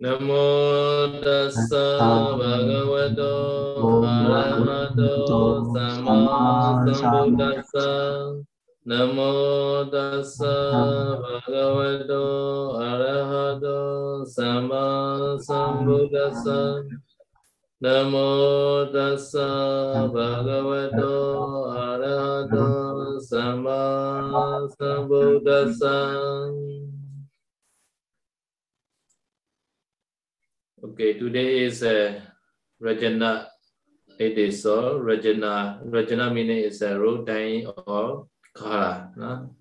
Namo tassa bhagavato arahato samma sambuddhassa Namo tassa bhagavato arahato samma sambuddhassa Namo tassa bhagavato arahato samma sambuddhassa Okay, today is uh, Rajana. It is so Rajana. Rajana meaning is a road time or kala. No?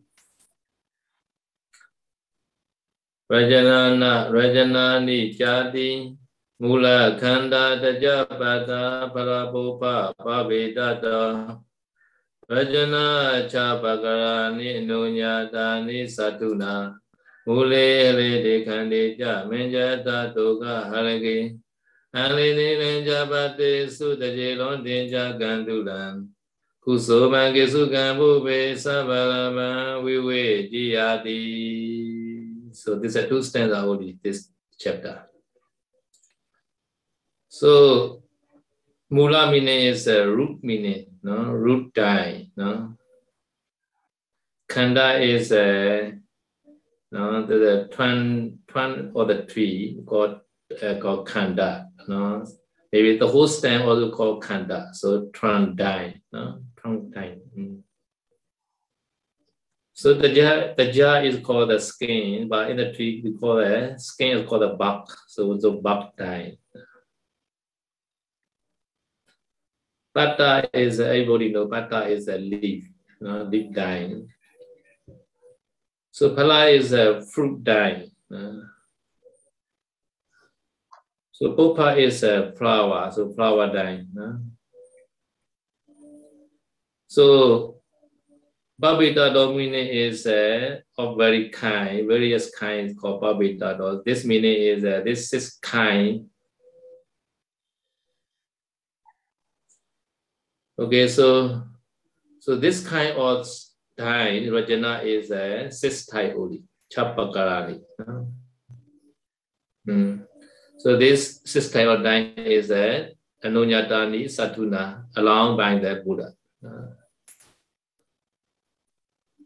Rajana na Rajana ni jati mula khanda tajapata parapopa pavedata Rajana chapakara ni nunyata ni satuna မူလေလေဒီခန္ဒီကြမင်္ဇတတုကဟရကေအလိနိလင်္ဇပတိသုတကြေလွန်တင်ကြကံတုလံကုသောမံကေစုကံဘုပေသဗ္ဗလမံဝိဝေကြည်ယာတိ so this are two stanza only this chapter so mula meaning is a root meaning no root die no khanda is a no the, the twan or the tree called uh, called khanda no maybe the whole stem also called kanda. so twan die no twan die mm. so the jar the jar is called the skin but in the tree we call it skin is called the bark so the bark die Bata is everybody know bata is a leaf, know, leaf dying. So pala is a fruit dye. Uh, so popa is a flower, so flower dye. Uh. So Babita meaning is uh, of very kind, various kinds called Babita This meaning is this is kind. Okay, so so this kind of Thai Rajana is a six Thai Chapakarani. Mm. So this six Thai of nine is a Anunyatani Satuna along by the Buddha.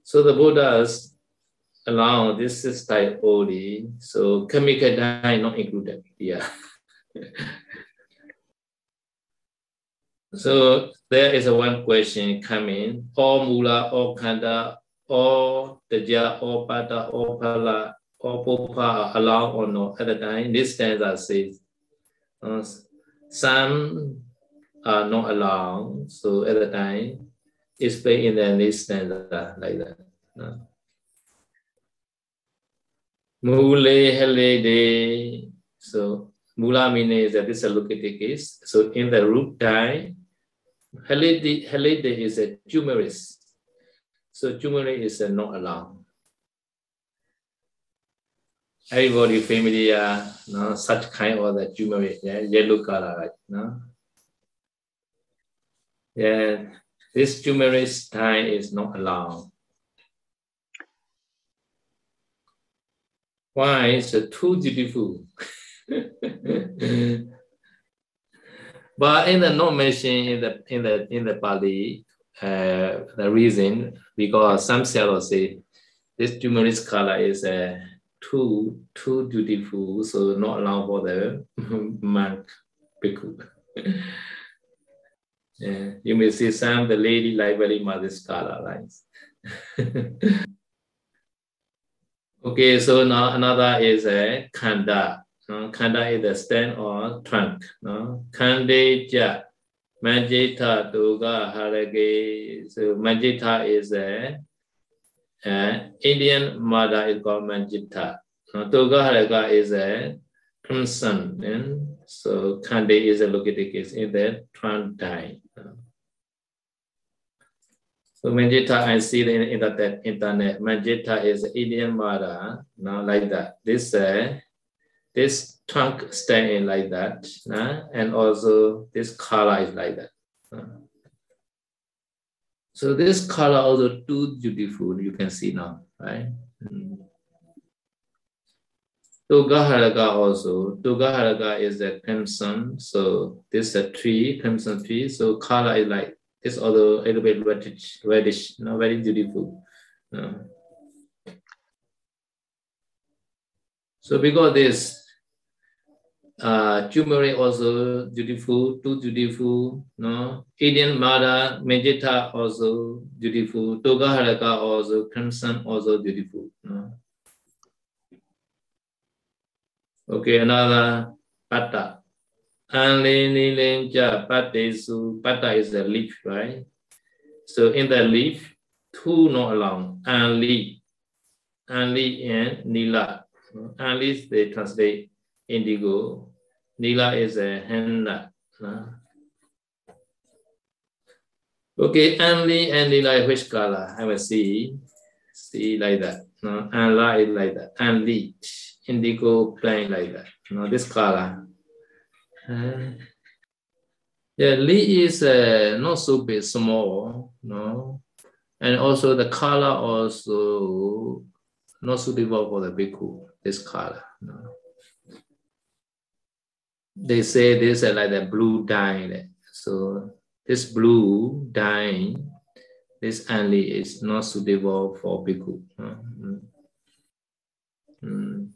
So the Buddhas along this six type only, so chemical dye not included. Yeah. So there is a one question coming. All mula, all kanda, all taja, all pata, all pala, all popa are allowed or not at the time. This stanza says uh, some are not allowed. So at the time, it's played in the this stanza like that. Uh. Mule hele de. So mula means that this is a locative case. So in the root time, Halide is a tumorous. So turmeric is a not allowed. Everybody familiar, no, such kind of the turmeric, yeah, yellow color, right? No? Yeah, this turmeric time is not allowed. Why? It's too beautiful. But in the not mentioned in the in the in the body, uh, the reason because some scholars say this turmeric color is uh, too too beautiful, so not allowed for the monk bhikkhu. yeah, you may see some the lady like very this color, right? okay, so now another is a uh, khanda. No? Khanda is the stem or trunk. No? Khandeja, Majita Duga Harage. So Majita is a, a Indian mother is called Majita. No? Duga Haraga is a crimson. And so Khande is a case in the trunk die. So Manjita, I see the internet, Manjita is Indian mother, now like that. This uh, this trunk staying like that, uh, and also this color is like that. Uh. So this color also too beautiful, you can see now, right? Mm. Togaharaka also. Togaharaka is a crimson. So this is a tree, crimson tree. So color is like this although a little bit reddish, reddish, not very beautiful. No. So because this uh, turmeric also beautiful, too beautiful, no? Indian mother, Megita also beautiful, Togaharaka also, crimson also beautiful, no? Okay, another pata. Anlinilinja patesu. Pata is a leaf, right? So in the leaf, two not along. Anli. Anli and Nila. Anli they translate indigo. Nila is a henna. Okay, Anli and Nila which color? I will see. See like that. No, Anla is like that. And Anli indigo plain like that. No, this color. Uh, yeah, Li is uh, not so big, small, no, and also the color also not suitable for the bhikkhu. This color, no. They say this is like the blue dye. So this blue dye, this only is not suitable for bhikkhu. Mm. Mm.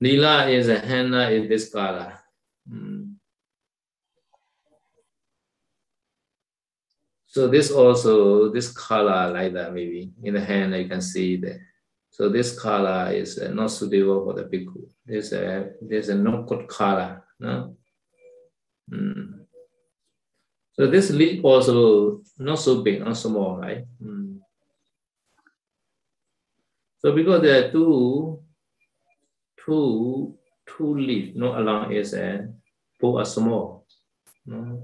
Nila is a henna in this color. Mm. So this also, this color like that maybe, in the hand you can see that. So this color is uh, not suitable for the bhikkhu. There's a, there's a not good color. No? Mm. So this leaf also not so big, not small, right? Mm. So because there are two two two leaf not along is a both are small. No?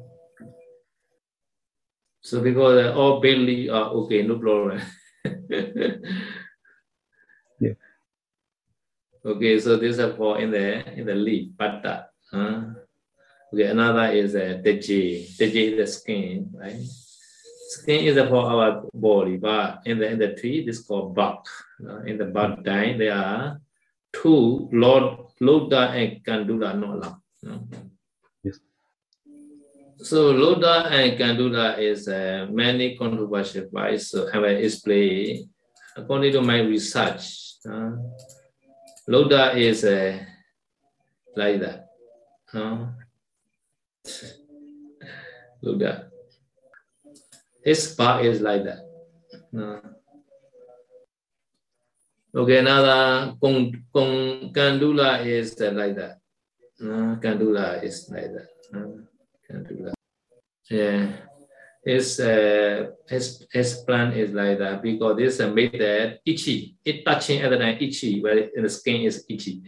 So because all big leaf are okay, no problem. Okay, so this is for in the in the leaf, pata. Huh? Okay, another is a teji. Teji is the skin, right? Skin is for our body, but in the in the tree, this is called bark. Uh, in the bark there are two Lord Loda and Kandula not allowed. No? Yes. So Loda and Kandula is uh, many controversial wise. So I will explain according to my research. Uh, Loda is uh, like that. No? Loda. His part is like that. No? Okay, another kung, kung, kandula is like that. Uh, kandula is like that. Uh, kandula. Yeah. His, uh, his, plant is like that because this uh, made that itchy. It touching other the time itchy, but the skin is itchy.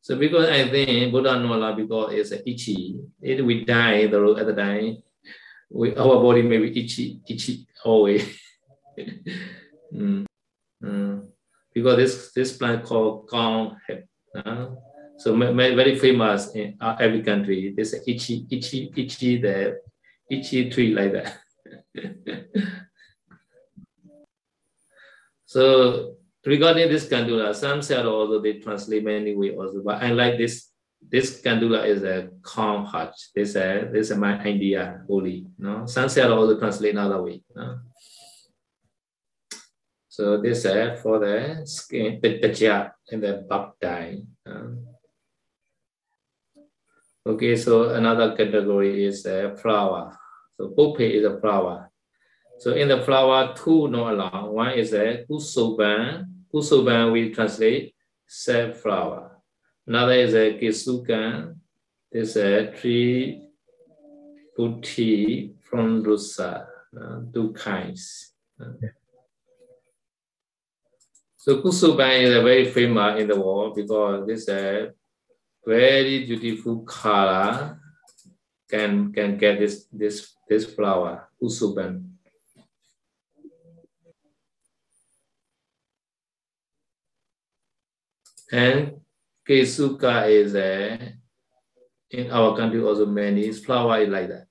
So because I think Buddha Nola because it's itchy, it we die the other the time, we, our body may be itchy, itchy always. mm. Mm. because this this plant called gong. Uh, so very famous in uh, every country. This itchy, itchy, itchy, the itchy tree like that. so regarding this kandula, some said also they translate many way also, but I like this. This kandula is a calm heart. This uh, this is my idea only. No, some said also translate another way. No? So this is for the skin, the, the and the bug dye. Okay, so another category is a flower. So pope is a flower. So in the flower, two no along. One is a kusoban. Kusoban we translate safflower. Another is a kisukan. This is a tree putti from Rusa. Uh, two kinds. So Kusuban is a very famous in the world because this a very beautiful color can can get this this this flower Kusuban. And Kesuka is a in our country also many flower is like that.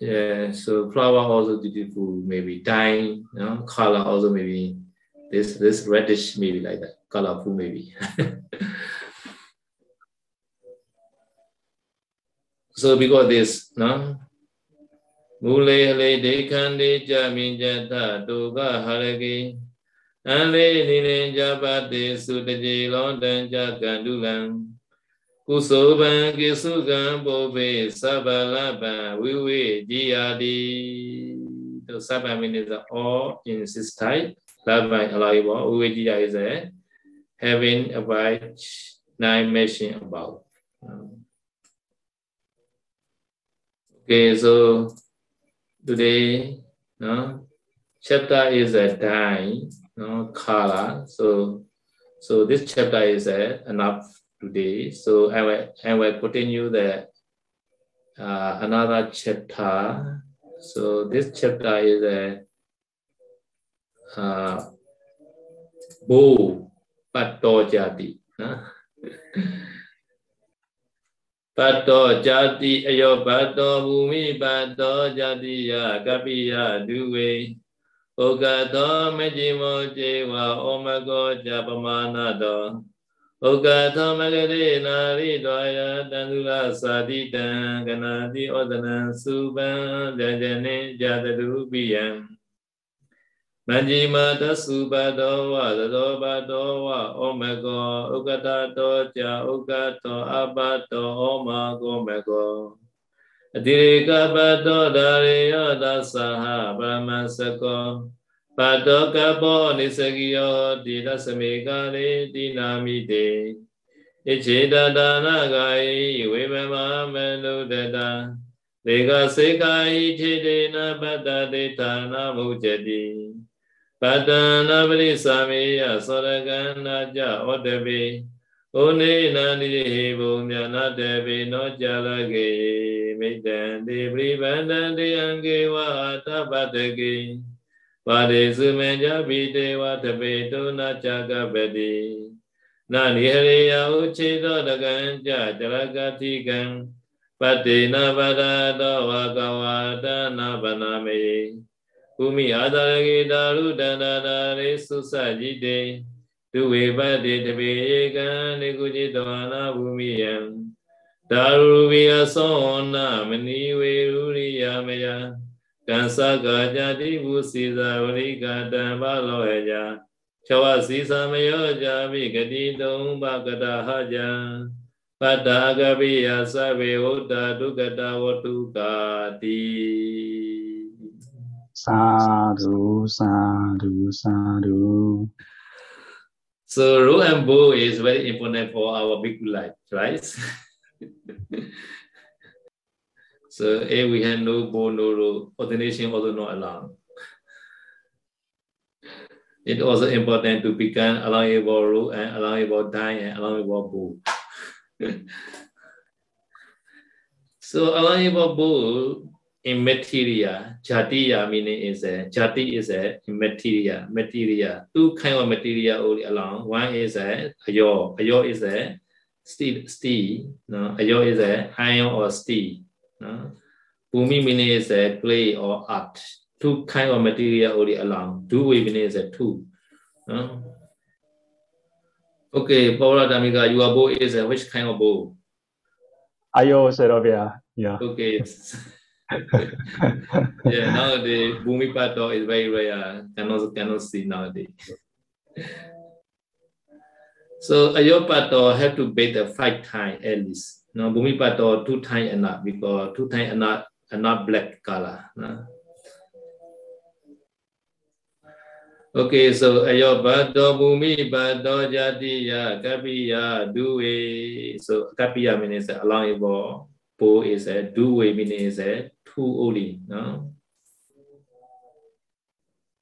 Yeah, so flower also beautiful, maybe dye, you know, color also maybe this this reddish maybe like that, colorful maybe. so because got this, no? Mule hale dekande do ga harage. Anle nile jabate sutaje londan jagandulan. Kusoban kisugan bobe sabalaba wiwe jiyadi. The seven minutes are all in this type love by allowable uvejiya is a having about nine mention about. Okay so today no chapter is a dye no color so so this chapter is uh, enough today. So i will i will continue the uh, another chapter. So this chapter is a bù bắt đầu chả bu patto jati patto jati ayo bắt đầu patto jati ya kapiya duwe ဩကတောမကြည်မောဇေဝဩမကောဇပမာနတောဩကသောမဂရေနာရိတောယတန္တုလသာတိတံကနာတိဩဒနံစုပံဗျဇနေဇတတုပိယံ မဉ္ဇိမတသုပတောဝသတောပတောဝဩမကောဥက္ကတတောကြာဥက္ကတောအပတောဩမကောမကောအတိရေကပတောဒါရေယောသသဟပရမစကောပတောကပောနိစကိယောတိရသမေကာလေတိနာမိတေဣချေတဒါနာဂာယိဝေမမမနုတတလေကစေကာယိခြေတေနပတ္တတေဌာနမုจတိ ပတံနာပရိသမေယသောရကနာကြဩတပိဩနေနန္တိဟေဘုံမြနာတပိနောကြာလကေမိတံတိပရိဗန္တံတေအံကေဝသဗ္ဗတကေပါရိစုမေကြပိတေဝတပိတုနာကြကပတိနာနိဟရိယဥခြေသောတကံကြကြရကတိကံပတေနဗဒတောဝကဝတနာဗနာမေ ကုမိအာသာရကေတာရုတန္တာတာရေသုစကြည်တေဒုဝေပတိတပေဧကံနေကုจิตဝနာဘူမိယံဒါရုဝိယသောနာမဏိဝေရုရိယမယကံစကာကြတိဘုစီဇာဝရိကတံဘလောယကြချဝစီသမယောကြမိဂတိတုံဘကတဟကြံပတ္တာကပိယသဗ္ဗေဝတ္တဒုက္ကတဝတုကာတိ Sadhu, sadhu, sadhu. So row and bow is very important for our big life, right? so if we have no bow, no row, ordination also not allowed. It also important to become allowable row and allowable die and allowable bow. so allowable bow in material, jatiya meaning is a jati is a material, material. Two kind of material only along. One is a ayo, ayo is a steel, steel. No, ayo is a iron or steel. No, bumi meaning is a clay or art. Two kind of material only along. Two meaning is a two. No. Okay, Paula Damika, your bow is a which kind of bow? Ayo, Serovia. Yeah. Okay. Yeah, nowadays Bhumi Pato is very rare. Cannot cannot see nowadays. so Ayopato have to bathe the five times at least. No, Bhumi Pato two times enough because two times enough enough black color. No? Okay, so Ayopato Bhumi Pato Jatiya Kapiya Duwe. So Kapiya means allowable. Po is a Duwe meaning is a two only, no?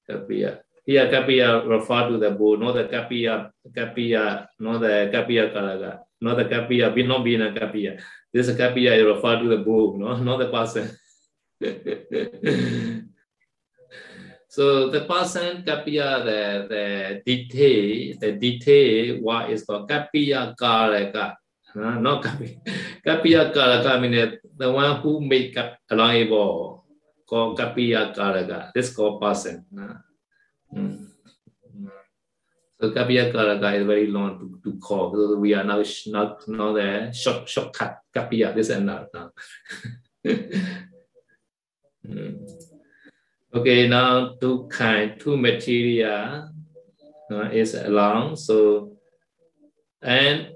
Kapiya. Here Kapiya refer to the bull, not the Kapiya, Kapiya, not the Kapiya Kalaga, not the Kapiya, be not being a Kapiya. This Kapiya is refer to the bull, no? not the person. so the person Kapiya, the, the detail, the detail, what is called Kapiya Kalaga. Uh, not Kapiya. Kapiya Kalaka means the one who make up allowable. called Kapiya Karaka. This called person. Mm. So Kapiya Karaka is very long to, to call. So we are now not now the short shortcut Kapiya this and that now. mm. Okay, now two kind, two material uh, is along. So and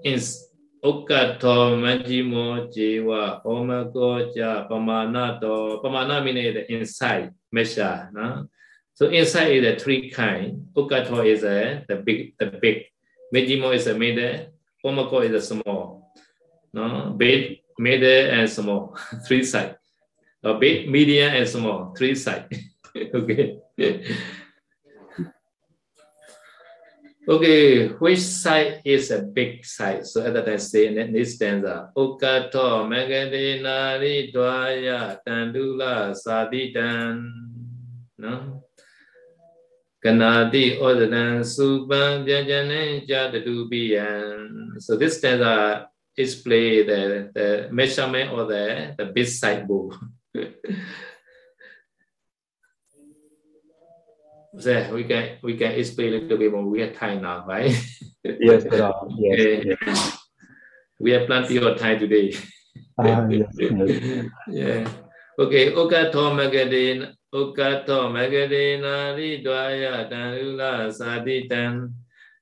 in Okato Majimo Jiwa Omago Ja Pamanato Pamana meaning the inside measure. No? So inside is the three kind. Okato is a the big the big. Majimo is a middle. Omago is a small. No, big, middle, and small. three side. A big, medium, and small. Three side. okay. Okay, which side is a big side? So at that say in this stanza, Okato Magadinari Dwaya Tandula Saditan. No? Kanadi Odadan Suban Vyajane Jadadubiyan. So this stanza display the, the measurement of the, the big side bow. So we can we can explain a little bit more. We have time now, right? yes, yes, yes. We have plenty of time today. Ah, yes, yes. yeah. Okay. Okato magadin Okato magadina ri dwaya tanula saditan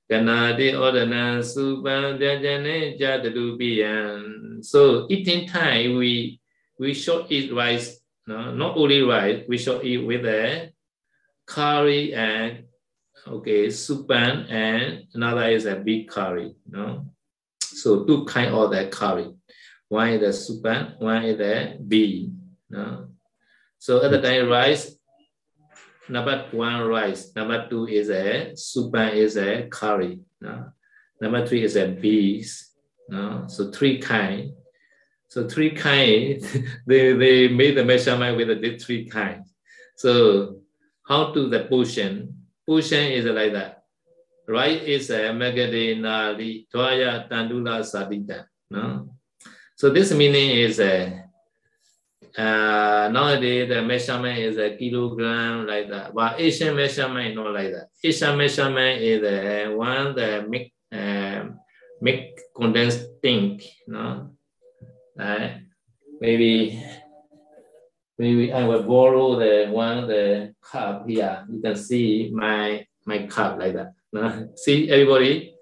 kanadi ordana supan jajane jadadubiyan. So eating time we we should eat rice. No, not only rice. We should eat with a curry and okay supan and another is a big curry no so two kind of that curry one is the supan one is the bee no so at the time rice number one rice. Number two is a supan is a curry no number three is a bees no so three kind. So three kind they they made the measurement with the three kinds so how to the portion? Portion is like that. Right is a Magade Nali Twaya Tandula Sadita. No? So this meaning is a uh, nowadays the measurement is a kilogram like that. But Asian measurement is not like that. Asian measurement is a one the make uh, make condensed thing. No? Right? Maybe maybe I will borrow the one the cup here. You can see my my cup like that. Uh, see everybody.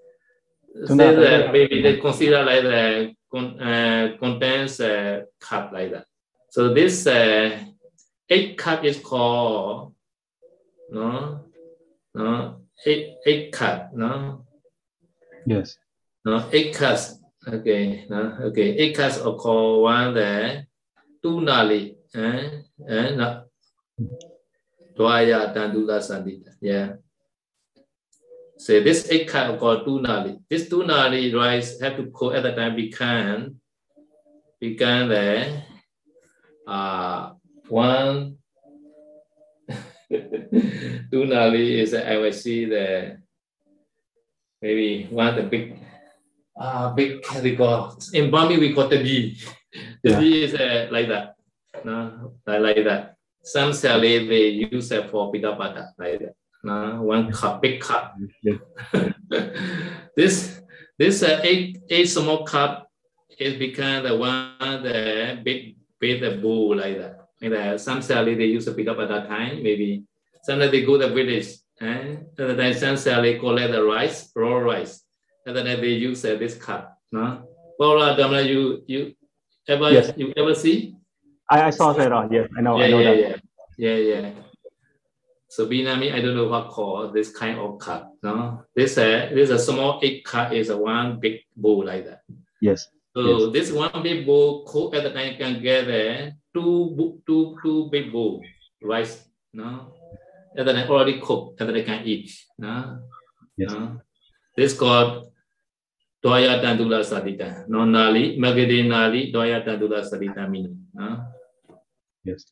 Say that maybe they consider like the uh, condense uh, cup like that. So this uh, eight cup is called no no eight eight cup no. Yes. No eight cups. Okay. No okay. Eight cups are called one the two and and uh, Dwaya Dandula Sandita. Yeah. So this kind called Tunali. This Tunali rice have to cook at the time become become the uh one Tunali is I will see the maybe one the big uh big we call in Bami we call the B. The B is uh, like that no, like that. Some sally they use it for pita butter, like that. No, one cup, big cup. this this uh, eight eight small cup is become the one the big big the bowl like that. Like that. Some sally they use a pita butter time, maybe. Sometimes they go to the village. Eh? And then some sally collect the rice, raw rice. And then they use uh, this cup. No? Paula, Damla, you you ever yes. you ever see? I, I saw that on. Yes, I know. Yeah, I know yeah, that. yeah, yeah, yeah. So Binami, I don't know what call this kind of cut. No, this uh, this a small egg cut is a one big bowl like that. Yes. So yes. this one big bowl cook at the time can get uh, two two two big bowl rice. No, and then I already cooked and then they can eat. No, yes. no? This called Doya Tandula Sadita. No Nali, Magadi Nali, Doya Tandula Sadita. No? Yes.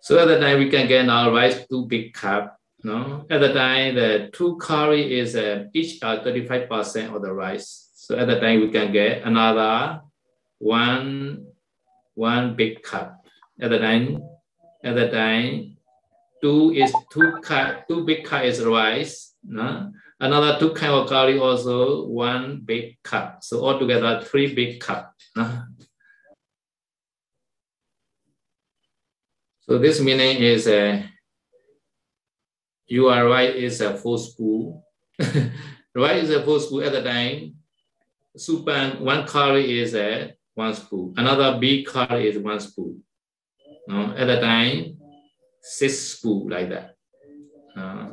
So at the time we can get our rice two big cup. No, at the time the two curry is uh, each are 35% of the rice. So at the time we can get another one one big cup. At the time, at the time, two is two cup, two big cup is rice. No? Another two kind of curry also one big cup. So altogether three big cup. No? So this meaning is uh, right is a full school. right is a full school at the time. Supan one curry is a one spoon. Another big curry is one spoon. No? At the time, six spoon like that. Uh,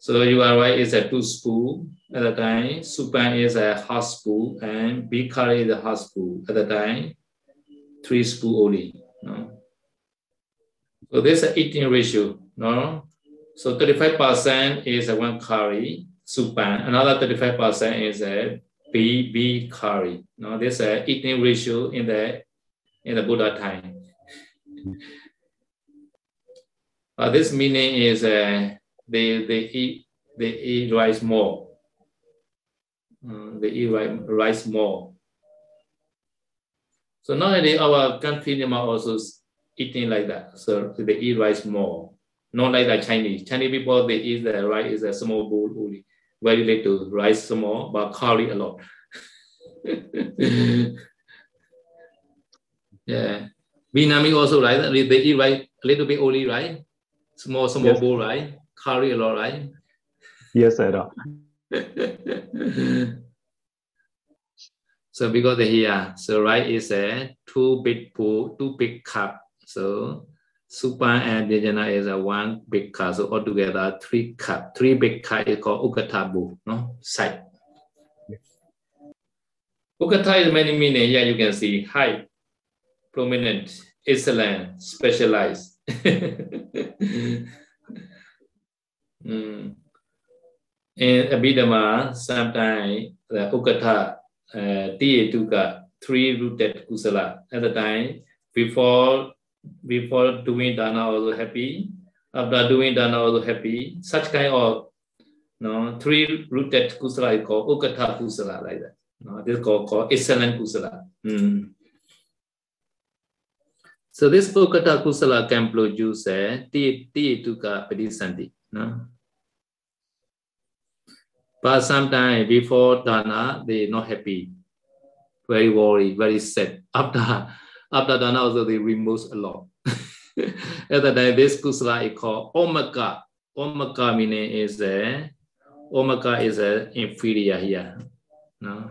so you are right, a two spoon at the time. Supan is a half spoon and big curry is a half spoon at the time. Three spoon only. No? So this is eating ratio. No? So 35% is a one curry, supan. Another 35% is a B B curry. No, this is a eating ratio in the in the Buddha time. But this meaning is uh, they they eat they eat rice more. Um, they eat rice more. So nowadays our country are also eating like that. So they eat rice more. Not like the Chinese. Chinese people they eat the rice is a small bowl only. Very little rice small, but curry a lot. yeah. Vietnamese also right. They eat rice a little bit only, right? Small small yes. bowl, right? Curry a lot, right? Yes, I know. So because here, so right is a two big pool, two big cup. So Supan and Dhyana is a one big cup. So altogether three cup. Three big cup is called Ukatabu, no? Side. Ukata is many meaning. Yeah, you can see high, prominent, excellent, specialized. mm. In Abhidhamma, sometimes the Ukata uh, Tiyetuka, three rooted kusala. At the time, before before doing dana also happy, after doing dana also happy. Such kind of no three rooted kusala is called ukata kusala like that. No, this is called, called excellent kusala. Mm. So this ukata kusala can produce a tiyatuka padisanti. No? But sometimes before dana, they not happy, very worried, very sad. After after dana also they remove a lot. At the time, this kusala is called omaka. Omaka meaning is a omaka is a inferior here. No?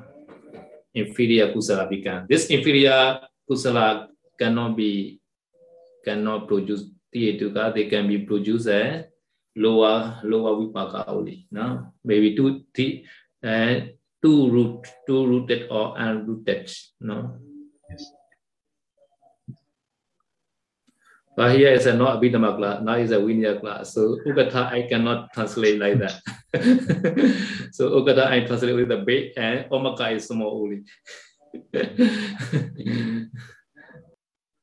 Inferior kusala become. This inferior kusala cannot be cannot produce tiyatuka, they can be produced as lower lower vipaka only. No? Maybe two t uh, two root two rooted or unrooted. No. Yes. But here is a not Abhidhamma class, now is a Vinaya class. So Ukata I cannot translate like that. so Ukata I translate with the big and Omaka is small only.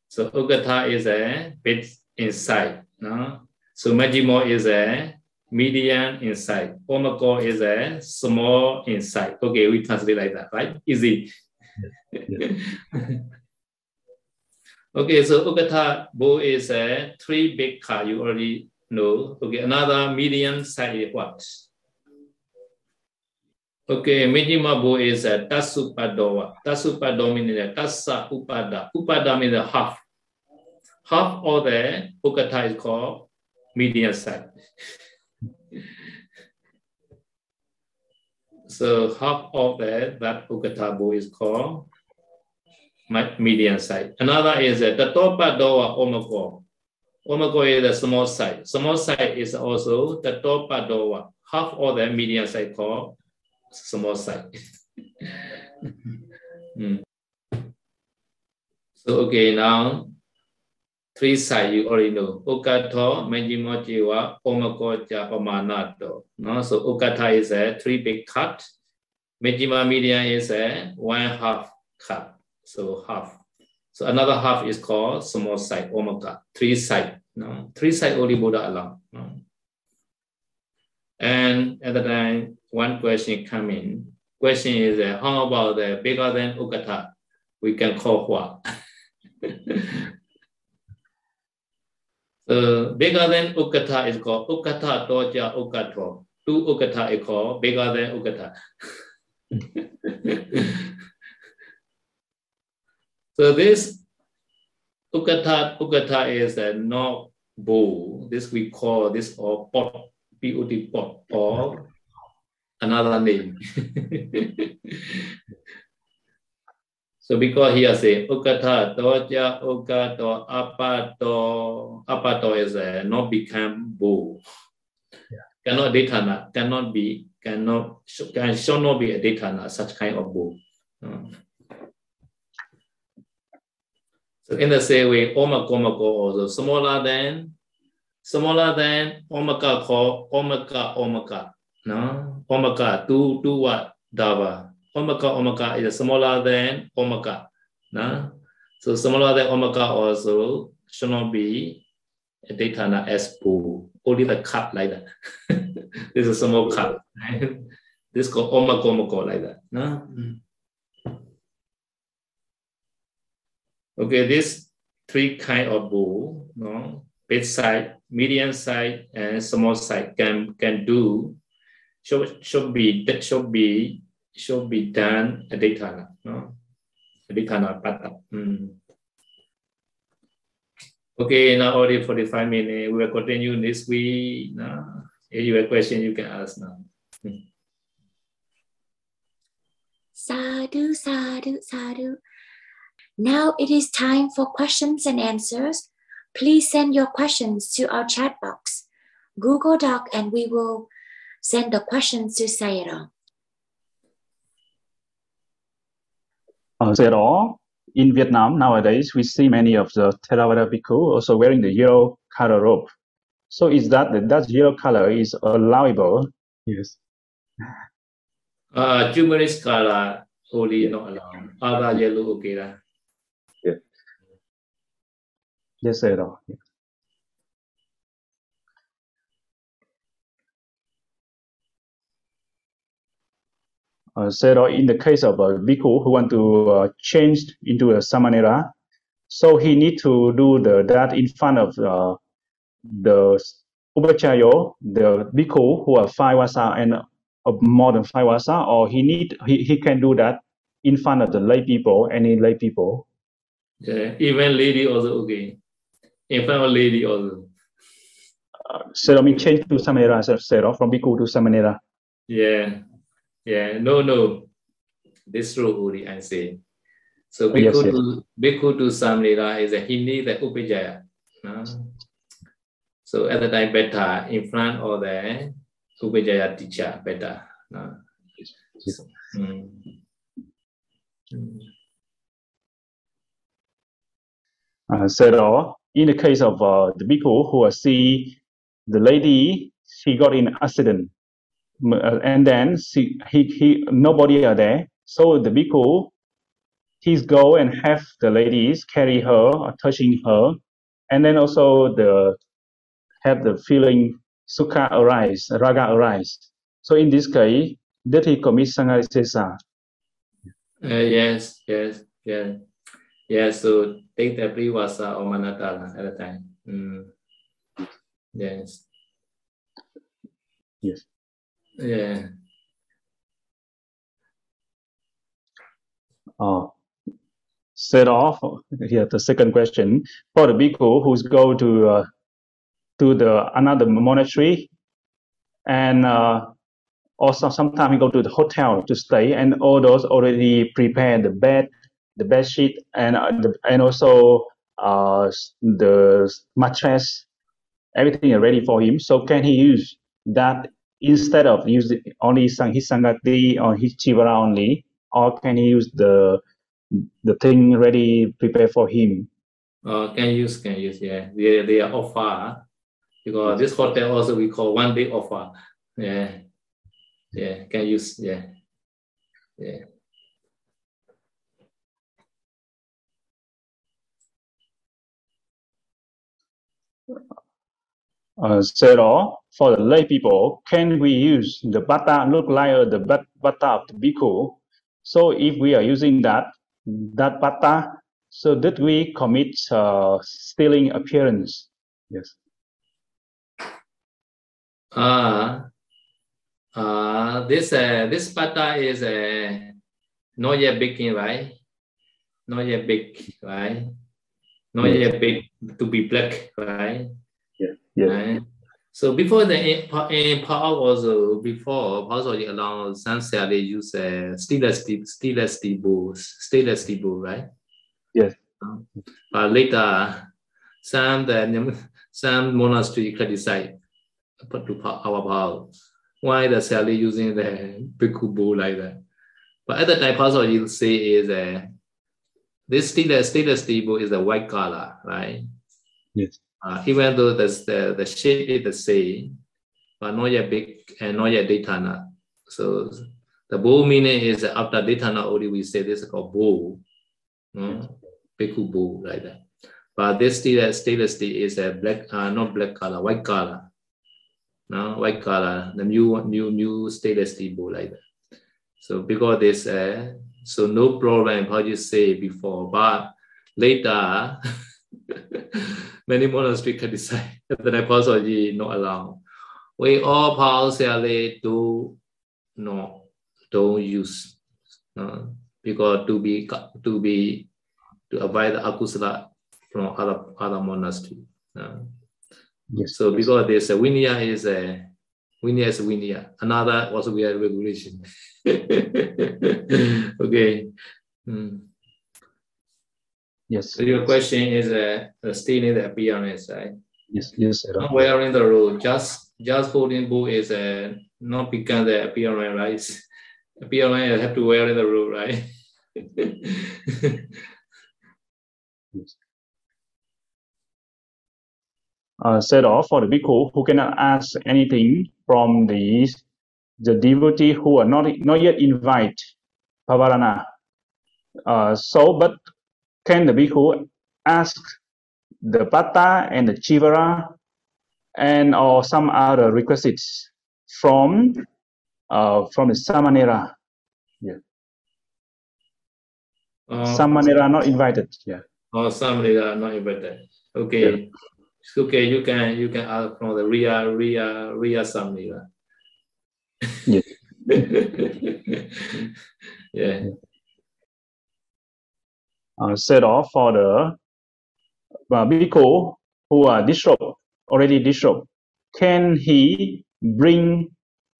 so Ukata is a bit inside. No? So Majimo is a medium inside. Omako is a small inside. Okay, we translate like that, right? Easy. Okay, so Ukata Bo is a three big car, you already know. Okay, another median size is what? Okay, Mijima Bo is a Tasupadowa. Tasupado means a Tasa Upada. Upada means half. Half of the Ukata is called medium size. so half of that Ukata Bo is called medium side. Another is the Tatopa Doa Omako. Omako is the small side. Small side is also the Topa Doa. Half of the medium side called small side. mm. So okay, now three size you already know. Okato, Menjimo Jiwa, Omako Ja Omanato. No? So ukata is a three big cut. Menjima media is a one half cut so half. So another half is called small side, omaka, three side. No? Three side only Buddha alone No? And at the time, one question come in. Question is uh, how about the bigger than Ukata? we can call what so bigger than Ukata is called Ukata Doja Ukato. Two Ukata is called bigger than Ukata. so this Ukata Ukata is a not bowl. This we call this or pot, P-O-T pot or another name. so because here say ukata doja ukato apato apato is a not become bull. Yeah. Cannot detana, cannot be, cannot can should not be a detana, such kind of bull. Uh. So in the same way, omako omako also smaller than smaller than omaka called omaka omaka. No, omaka two two what dava. Omaka omaka is smaller than omaka. No, so smaller than omaka also should not be a daytana as pool. Only the cup like that. this is a small cup. this called omaka omaka like that. No. Mm. Okay, this three kind of bull, no, big side, medium side, and small side can can do should should be that should be should be done a daytime, no? A daytime pata. Mm. Okay, now already 45 minutes. We will continue this week. No? If you have a question, you can ask now. Mm. Sadhu, sadhu, sadhu. Now it is time for questions and answers. Please send your questions to our chat box, Google Doc, and we will send the questions to Sayadaw. Uh, Sayadaw, in Vietnam nowadays, we see many of the Theravada bhikkhu also wearing the yellow color robe. So is that that yellow color is allowable? Yes. Uh, turmeric color only not allowed. Other yellow okay lah. Yeah. Yes, Sayadaw. Yeah. Uh, or in the case of a bhikkhu who want to uh, change into a samanera, so he need to do the that in front of uh, the upachayo, the bhikkhu who are five vasa and uh, more than five vasa, or he need he, he can do that in front of the lay people, any lay people. Yeah, even lady also okay. In front of lady also. Uh, so I mean change to samanera, so, from bhikkhu to samanera. Yeah. Yeah, no, no. This true, Uri, I say. So Bhikkhu, yes, to, Bhikkhu to Samanera is a Hindi the Upajaya. No? So at the time, better in front of the Upajaya teacher, better. No? So, mm. Uh, so in the case of uh, the bhikkhu who see the lady, she got in accident and then she, he, he, nobody are there. So the bhikkhu, he's go and have the ladies carry her, or touching her, and then also the have the feeling sukha arise, raga arise. So in this case, did he commit sangarisesa? Uh, yes, yes, yes, yes. So take the privasa or manatala at the time. Mm. Yes. Yes. Yeah. Uh, set off. Here the second question. For the bhikkhu who's go to uh, to the another monastery and uh, also sometimes he go to the hotel to stay and all those already prepared the bed the bed sheet and uh, the, and also uh, the mattress everything is ready for him. So can he use that instead of using only his sangati or his chivara only, or can he use the the thing ready prepared for him? Uh, can use, can use, yeah. They, they are offer because this hotel also we call one day offer. Yeah, yeah, can use, yeah, yeah. Uh, zero for the lay people, can we use the bata look like the bata of the bhikkhu? So if we are using that, that pata, so did we commit uh, stealing appearance? Yes. Uh, uh, this uh, this pata is uh, not yet baking, right? Not yet big, right? Not yet big to be black, right? Yeah. Yeah. Right? So before the in power also before also along some cell they use uh, stainless steel stainless steel balls, stainless steel ball, right? Yes. But later some the some monastery criticize put to our power. Why the cell using the bhikkhu bowl like that? But at the time also you say is uh, this stainless stainless steel bowl is a white color, right? Yes. Uh, even though the, the, the shape is the same, but not yet big and not yet daytana. So the bowl meaning is after daytana only we say this is called bowl, no? Bhikkhu bowl like that. But this steel is a black, uh, not black color, white color. No, white color, the new new new steel bowl like that. So because this, uh, so no problem how you say before, but later many monasteries decide that the Nepalology not allowed. We all partially do no don't use uh, because to be to be to avoid the akusala from other other monastery. Uh, Yes. so because this uh, Vinaya is a Vinaya is Vinaya. Another also we have regulation. okay. Mm. Yes. So your question is uh, still in the appearance, right? Yes. Yes. Sir. Not wearing the robe, just just holding book is uh, not become the appearance, right? Appearance have to wear the robe, right? Yes. uh, set off for the bhikkhu who cannot ask anything from the the devotee who are not not yet invite pavarana. Uh, so, but can the bhikkhu ask the pata and the chivara and or some other requisites from uh, from the samanera? uh, Samanera not invited. Yeah. or that are not invited. Okay. Okay, you can you can ask from the Ria Ria Ria Samnila. Yes. yeah. uh, set off for the uh, who are disrobed, already disrobed. Can he bring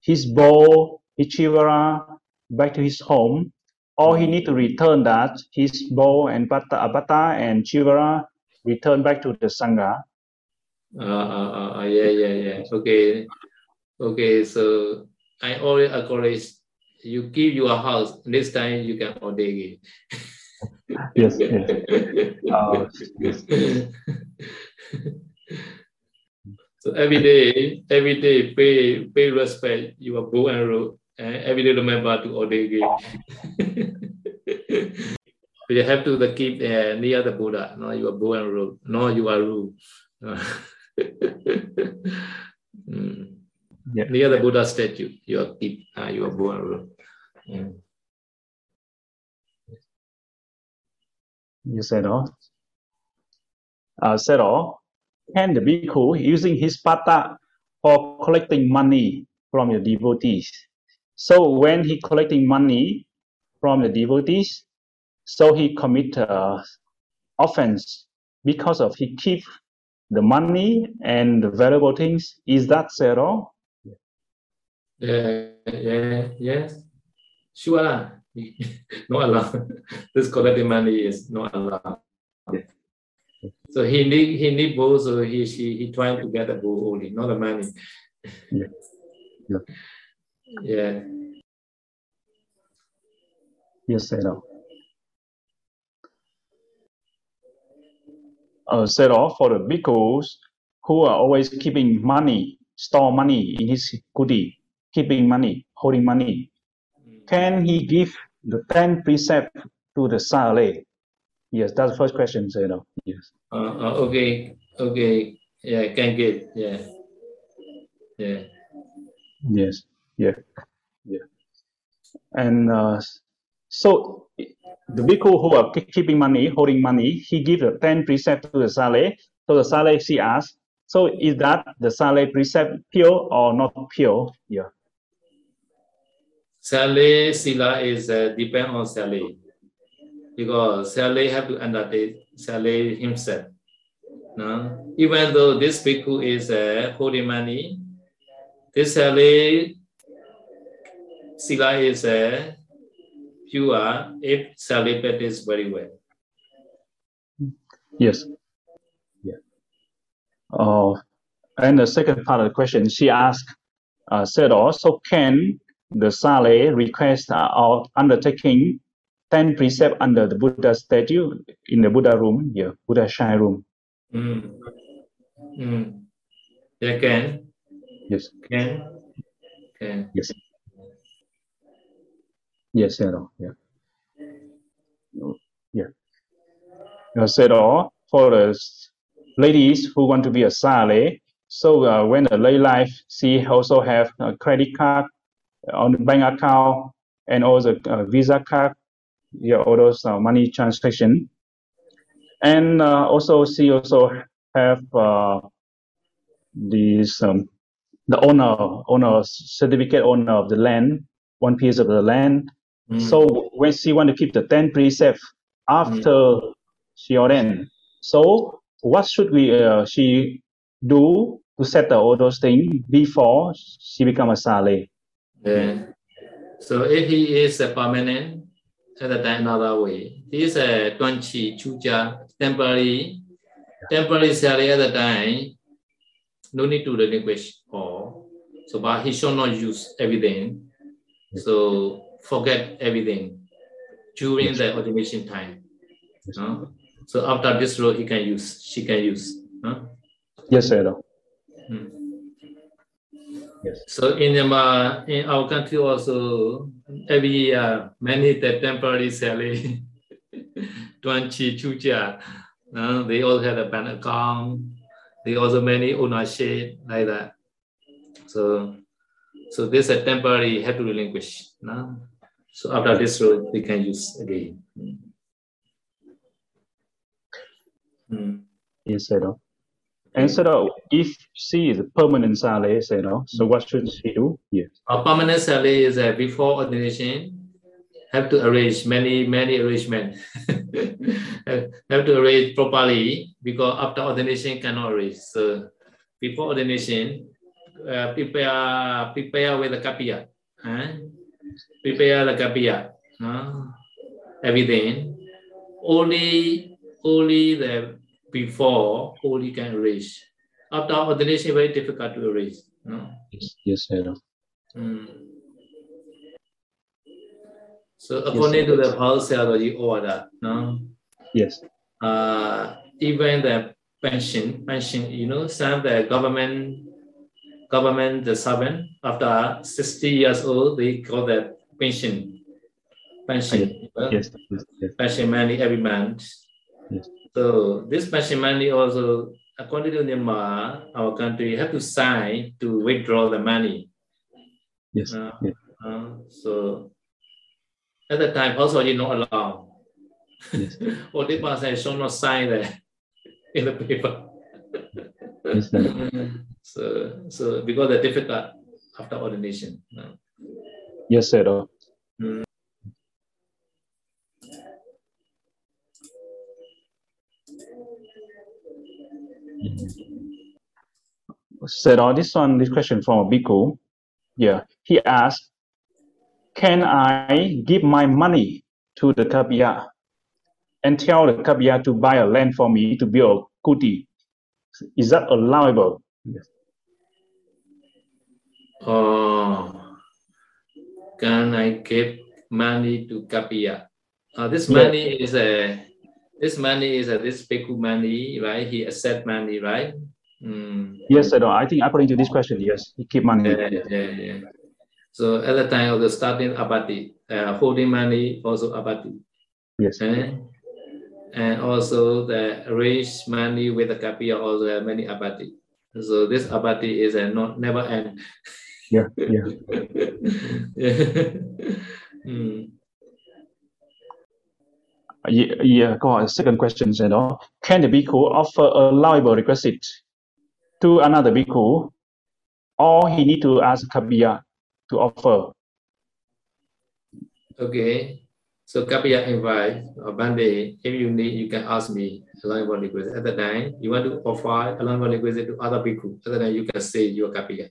his bow, his chivara back to his home, or he need to return that his bow and pata, apata and chivara return back to the sangha? Uh, uh, uh, yeah, yeah, yeah. Okay. Okay, so I already acknowledge you give your house, this time you can order again. Yes, yes. Uh, yes. so every day, every day pay pay respect your bow and road and every day remember to order again. you have to the keep uh, near the Buddha, no your bow and road, no your rule. Mm. Yeah. Near the Buddha statue, you keep uh, your bow and road. Mm. You said all. Uh, said all. Can the bhikkhu using his pata for collecting money from the devotees? So when he collecting money from the devotees, so he commit uh, offense because of he keep the money and the valuable things. Is that said all? Yeah, yeah, yes. Sure. not allowed. this collecting money is not allowed. So he need he need both, so he she he trying to get the bowl only, not the money. Yeah. Yeah. Yeah. Yes, all. Uh, all for the bhikkhus who are always keeping money, store money in his kuti, keeping money, holding money. Can he give the 10 precept to the Sale? Yes, that's the first question, said all. Yes. Uh, uh, okay, okay. Yeah, I can get. Yeah. Yeah. Yes. Yeah. Yeah. And uh, so the people who are keeping money, holding money, he gives a 10 precept to the sale. So the sale, she asks, so is that the sale precept pure or not pure? Yeah. Sale sila is uh, depend on sale because sale have to undertake sale himself. No? Even though this bhikkhu is uh, holding money, this sale sila is uh, pure if sale practice very well. Yes. Yeah. Uh, and the second part of the question, she asked, uh, said also, can the Sale request or undertaking 10 precept under the Buddha statue in the Buddha room, yeah, Buddha shrine room? Mm. Mm. Yeah, can. Yes. Can. Can. Yes. Yes, at all. Yeah. Yeah. Uh, said all for the ladies who want to be a sale. So uh, when the lay life, she also have a credit card on the bank account and also uh, Visa card, yeah, all those uh, money transaction. And uh, also she also have uh, this um, the owner owner certificate owner of the land, one piece of the land. Mm. So when she want to keep the ten precept after she ordained, so what should we uh, she do to settle all those things before she become a sale? Yeah. So if he is a permanent, at the time another way. He is a Tuanchi Chuja, temporary, temporary salary at the time, no need to relinquish all. So but he should not use everything. So forget everything during the ordination time. No? So after this role he can use, she can use. No? Yes, sir. Hmm. Yes. So in Myanmar, in our country also, every year, many the temporary salary, 20 chuja, uh, they all have a bank account. They also many ownership like that. So, so this a temporary have to relinquish. No? So after this road, they can use again. Mm. Yes, sir. And so if she is a permanent sale, you know, so what should she do? Yes. A permanent salary is uh, before ordination, have to arrange many, many arrangement. have to arrange properly because after ordination cannot arrange. So before ordination, uh, prepare, prepare with the kapiya. Huh? Prepare the kapiya. Huh? Everything. Only, only the before only can erase. After ordination, very difficult to erase. No? Yes, yes, sir. Mm. So according to the policy order, no, Yes. uh, even the pension, pension, you know, some the government, government the servant after sixty years old, they call that pension, pension, you know, Yes, yes, yes. pension money every month. Yes. So this money also, according to Myanmar, our country have to sign to withdraw the money. Yes. Uh, yes. uh, so at the time also you not allowed. Yes. or this person should not sign there in the paper. Yes, so so because the difficult after ordination. uh, Yes, sir. Said on this one, this question from a bhikkhu. Yeah, he asked, "Can I give my money to the kapiya and tell the kapiya to buy a land for me to build a kuti? Is that allowable?" Yes. Oh, can I give money to Kapiya? Uh, this Yeah. money is a this money is a this bhikkhu money, right? He accept money, right? Mm. Yes, sir. I think according to this question, yes, he keep money. Yeah, yeah, yeah. So at the time of the starting abati, uh, holding money also abati, Yes. eh? and also the raise money with the kapiya also have many abati. So this abati is a not never end. Yeah, yeah. yeah. Mm. yeah, yeah, go on. Second question, you know, can the bhikkhu offer a allowable requisite to another bhikkhu, or he need to ask Kapiya to offer? Okay. So Kapiya invite or Bande, if you need, you can ask me allowable request. At the time, you want to offer allowable request to other bhikkhu. At the time, you can say your Kapiya.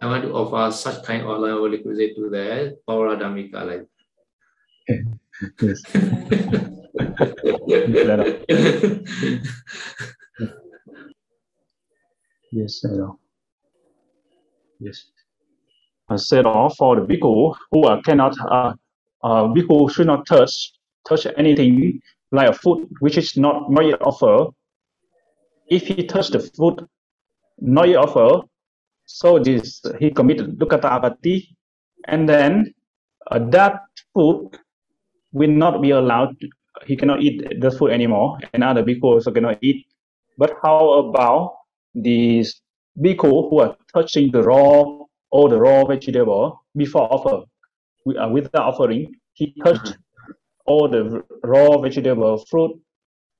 I want to offer such kind of allowable request to the Pauradhamika like. yes. yes, know. Yes. I said off for the bhikkhu who uh, cannot, uh, uh, bhikkhu should not touch touch anything like a food which is not not yet. If he touch the food not yet offered, so this he committed dukkata apatti, and then uh, that food will not be allowed. To, he cannot eat the food anymore, and other bhikkhu also cannot eat. But how about these bhikkhu who are touching the raw or the raw vegetable before offer? with uh, without offering, he touched mm-hmm. all the raw vegetable, fruit,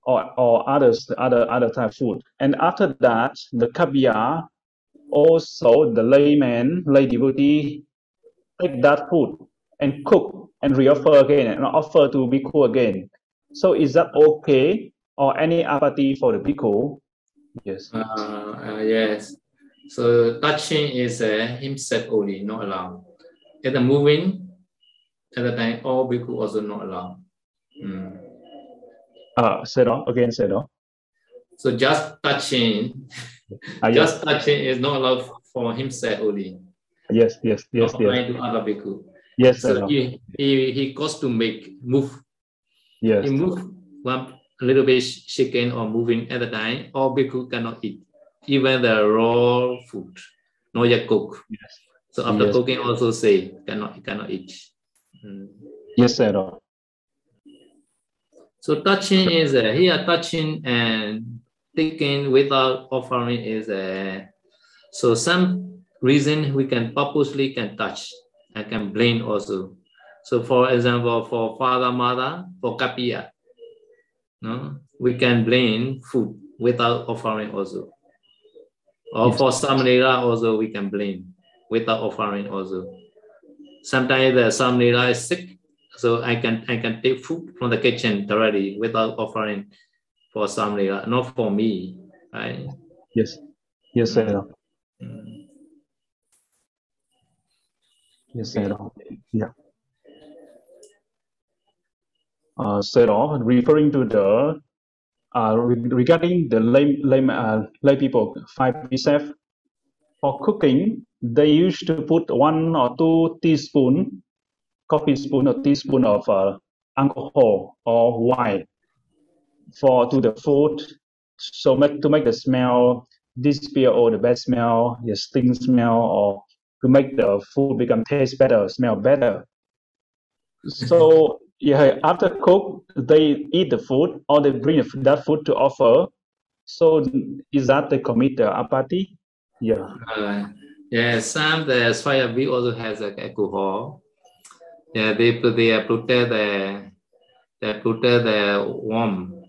or, or others, other other type food. And after that, the kapiya, also the layman, lay devotee, take that food and cook and reoffer again and offer to bhikkhu again. So is that okay or any apatti for the bhikkhu? Yes. Uh, uh, yes. So touching is uh, himself only, not allowed. At the moving, at the time, all bhikkhu also not allowed. Mm. Uh, Sero, again, Sero. So just touching, Uh, yes, just touching is not allowed for himself only. yes, yes, yes, not yes, to other bhikkhu. yes, So he, he, he goes to make move. yes, He move one a little bit shaking or moving at the time, all bhikkhu cannot eat. Even the raw food, not yet cooked. yes, So after Yes. cooking also say cannot cannot eat. Mm. yes, sir. So touching is uh, here touching and taking without offering is uh, so some reason we can purposely can touch and can blame also. So for example, for father, mother, for kapiya, no, we can blame food without offering also. Or Yes. for samnera also we can blame without offering also. Sometimes the samnera is sick, so I can I can take food from the kitchen directly without offering for samnera, not for me, right? Yes, yes, Sero. Mm. Yes, Sero. Yeah. Uh, Sero, referring to the uh, regarding the lay, lay, uh, lay people, five precepts for cooking, they used to put one or two teaspoon, coffee spoon or teaspoon of uh, alcohol or wine for to the food, so make to make the smell disappear or the bad smell, the stink smell, or to make the food become taste better, smell better. So yeah, after cook, they eat the food or they bring that food to offer. So is that they commit the apatti? Yeah. Uh, yeah, some the fire we also has like alcohol. Yeah, they put they protect the they protect the warm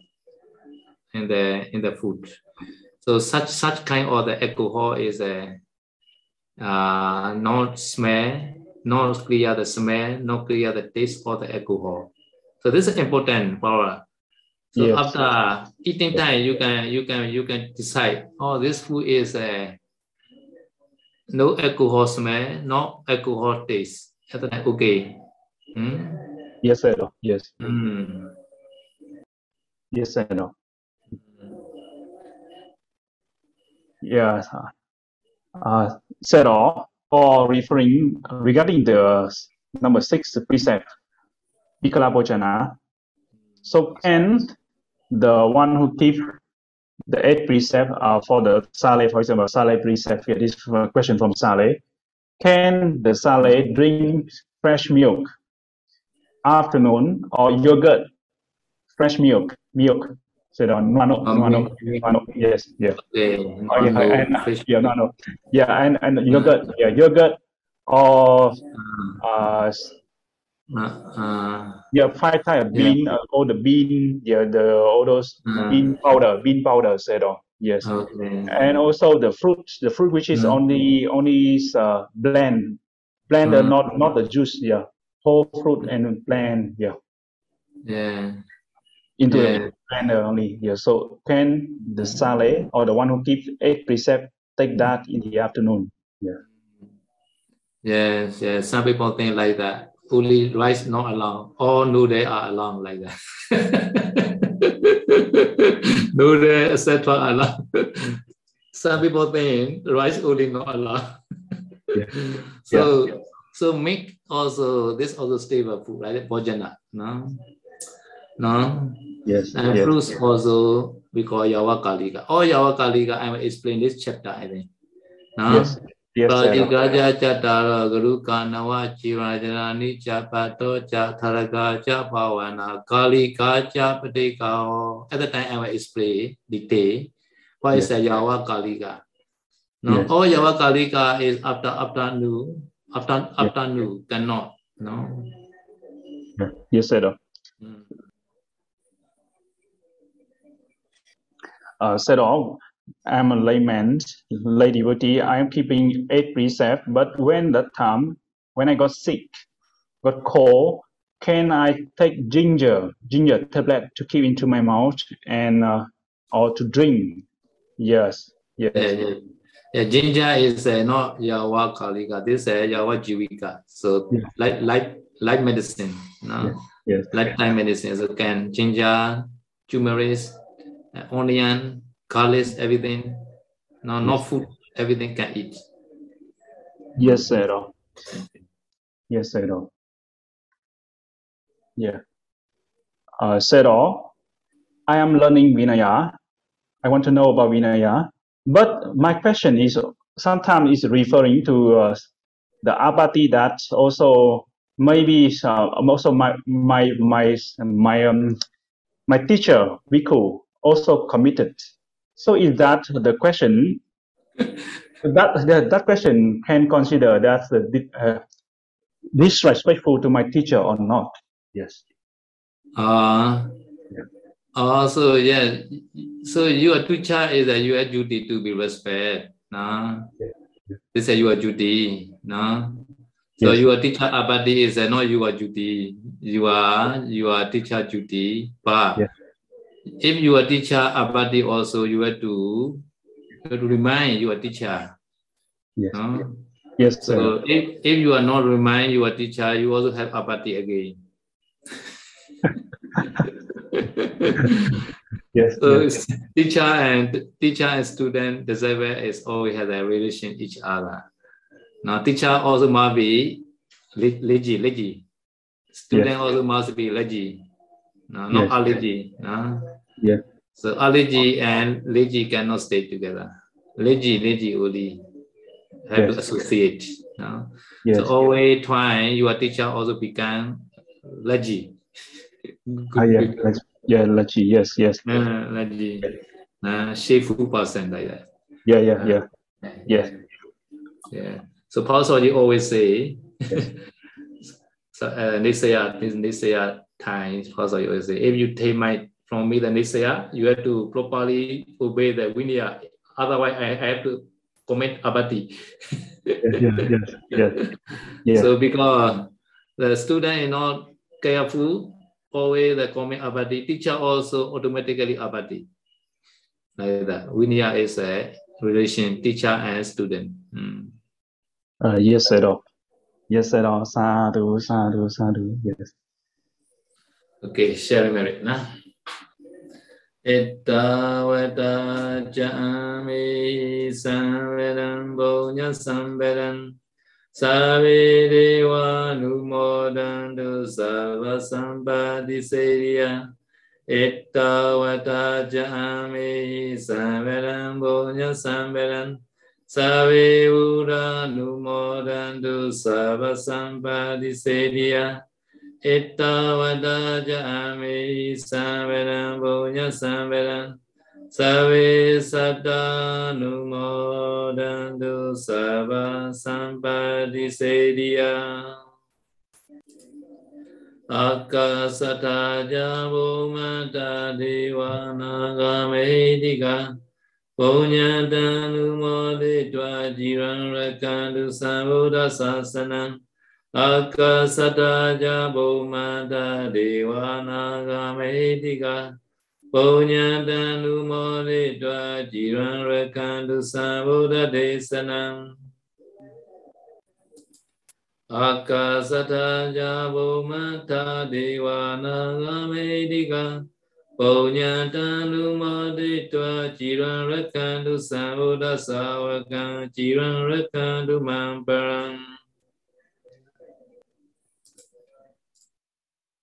in the in the food. So such such kind of the alcohol is a uh, not smell, not clear the smell, not clear the taste of the alcohol. So this is important for so Yes. after eating time, you can you can you can decide. Oh, this food is a no alcohol smell, no alcohol taste. At the time, okay. Hmm? Yes, sir. Yes. Hmm. Yes, I know. Yes. Uh, said all or referring regarding the number six precept, Vikala Bojana. So can the one who keep the eight precept uh, for the Sale, for example, Sale precept, here, this question from Sale. Can the Sale drink fresh milk afternoon or yogurt, fresh milk, milk? So no, no, no, Um, no, no, no, yes, yes. Okay. Oh, yeah, and, yeah, no, no, yeah, and and yogurt, yeah, yogurt or Hmm. uh, Uh, Yeah, five type of Yeah. bean, uh, all the bean, yeah, the all those uh, bean powder, bean powders at all. Yes, okay. and also the fruit, the fruit which is Mm. only only uh, blend, blend, uh, Mm. not not the juice. Yeah, whole fruit and blend. Yeah, Yeah. Into Yeah. the blender only. Yeah. So can the sale or the one who keeps eight precept take that in the afternoon? Yeah. Yes, yes. Some people think like that. Only rice not allowed. All noodle are allowed like that. noodle, etc. allowed. Some people think rice only not allowed. Yeah. So so milk also this also stable food, right? Bojana, no? No? Yes. And yes. fruits also we call Yawa Kalika. All Yawa Kalika, I will explain this chapter, I think. No? Yes. Yes. ပါ sir. တိကာကြကြတာရဂရုကာနဝជីဝရဏနိကြပတ်တောကြသရကာကြဘာဝနာကာလီကာကြပတိကာဟော at the time I will explain detail what is a yawa kalika no Yes. all yawa kalika is after afternoon after afternoon cannot no Yes, sir. Uh, said "Oh, I'm a layman, lay devotee. I am keeping eight precepts, but when that time, when I got sick, got cold, can I take ginger, ginger tablet to keep into my mouth and uh, or to drink? Yes, yes, yeah, yeah. Yeah, ginger is uh, not yawa kalika this is uh, yawa jivika so Yeah. like like like medicine no yes, lifetime medicine. So can ginger, turmeric, onion, garlic, everything. No, not food, everything can eat. yes, sir. Yes, sir. Yeah. Uh, all. I am learning Vinaya. I want to know about Vinaya. But my question is sometimes is referring to uh, the apatti that also maybe uh, also my my my my um my teacher Viku also committed. So is that the question? that, that that question can consider that uh, disrespectful to my teacher or not? Yes. Uh, Yeah. uh, so yeah, so your teacher is that your duty to be respect. No? Yeah. This is your duty. No? So Yes. your teacher abadi is uh, not your duty. You are your teacher duty. But Yes. If your teacher abadi also, you have to, you have to remind your teacher. Yes. No? Yes, sir. So if, if you are not remind your teacher, you also have apathy again. Yes. so yes. teacher and teacher and student, the server is always have a relation each other. Now teacher also must be le- lazy, lazy. Student Yes. also must be lazy. No, not Yes. allergy. No? Yeah. So allergy and lazy cannot stay together. Lazy, lazy only have to associate. No? Yes. So always try your teacher also become lazy. Ah, yeah. Yeah. See. Yes. Yes. Uh, lazy. Uh, shameful person like that. Yeah. Yeah. Yeah. Yes. Yeah. So Paul you always say, so uh, Nisaya, this Nisaya times, Paul you always say, if you take my from me the Nisaya, you have to properly obey the Vinaya. Otherwise, I, I have to commit abati. Yes. Yes. Yes. Yes. So because the student is not careful, always the commit abati, teacher also automatically abati. Like that. Vinaya is a relation teacher and student. Mm. Uh, yes, at all. Yes, at all. Sadhu, sadhu, sadhu. Yes. Okay, share merit na. Itta vata chami samvedan bonya samvedan. Savideva numodantu sarva sampadi seriya. Itta vata chami samvedan bonya samvedan. Savideva numodantu sarva sampadi seriya. Ita vada jami samvedan punya samvedan Savi sabda numodan tu sabba sampadi sedia Akasata jabu mata diwana gamedika Punya danumoditwa jiran rakandu sambuddha sasanam Akasataya Bhumata Devana Gamedika Bonyata Numore Dwa Jiran Rakandu Sambuddha Desanam Akasataya Bhumata Devana Gamedika Bonyata Numore Dwa Jiran Rakandu Sambuddha Savakan Jiran Rakandu Mamparam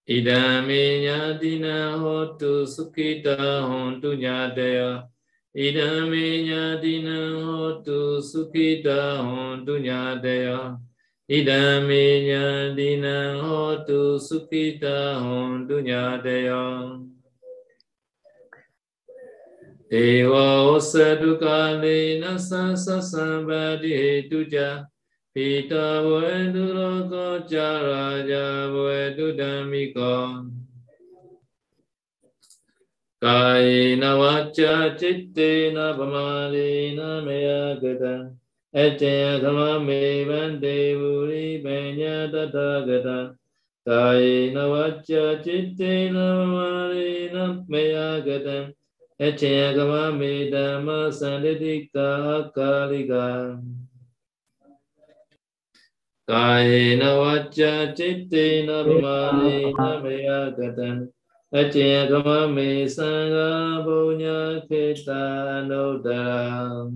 Idame nyatina hotu sukita hontu nyateya. Idame nyatina hotu sukita hontu nyateya. Idame nyatina hotu sukita hontu nyateya. eva osadukalena sasa sambadi hetuja. Pita vue tu loko cha raja vue tu dhammiko. Kayina vacha chittina pamadina maya gata. Etya dhamma me e vande vuri benya tata gata. Kayina vacha chittina pamadina maya gata. Etya dhamma me dhamma e sandhidikta akalika. Tài na vajja chitti na rumani na maya katan Ache kama me sangha bunya kheta anodaram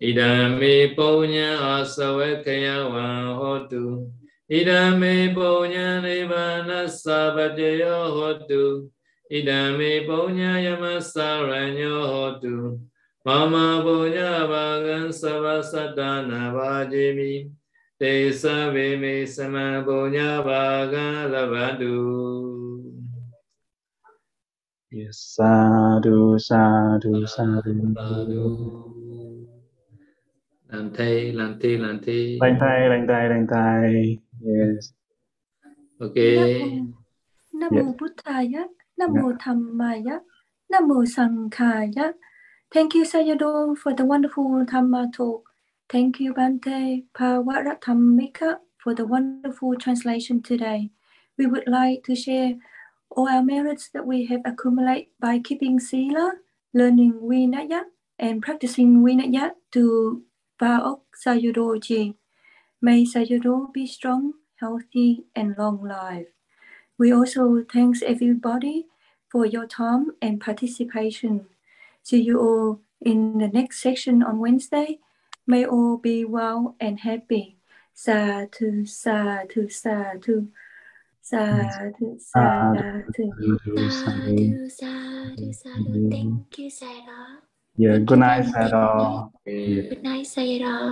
Idami punya asavakaya vahotu Idami punya nibbana sabajaya hotu Idami punya yama saranyo hotu Mama Bunya Bhagan Sava Sadana Vajimi Te Save Me Sama Bunya Bhagan Lavadu Yes, sadhu, sadhu, sadhu, sadhu. Làm thay, làm thi, làm thi. Lành thay, lành thay, lành thay. Yes. okay Nam mô Buddha yak, Nam mô Tham ma yak, Nam mô Sangha yak, Thank you Sayadaw for the wonderful Dhamma talk. Thank you Bante Pavarathammika for the wonderful translation today. We would like to share all our merits that we have accumulated by keeping Sila, learning Vinaya, and practicing Vinaya to Vaok Sayadaw May Sayadaw be strong, healthy, and long life. We also thanks everybody for your time and participation. See you all in the next section on Wednesday. May all be well and happy. Sadhu, sadhu, sadhu. Sadhu, sadhu. Sadhu, sadhu, sadhu. Thank you, Sayadaw. Yeah, good night, Sayadaw. Okay. Good night, Sayadaw.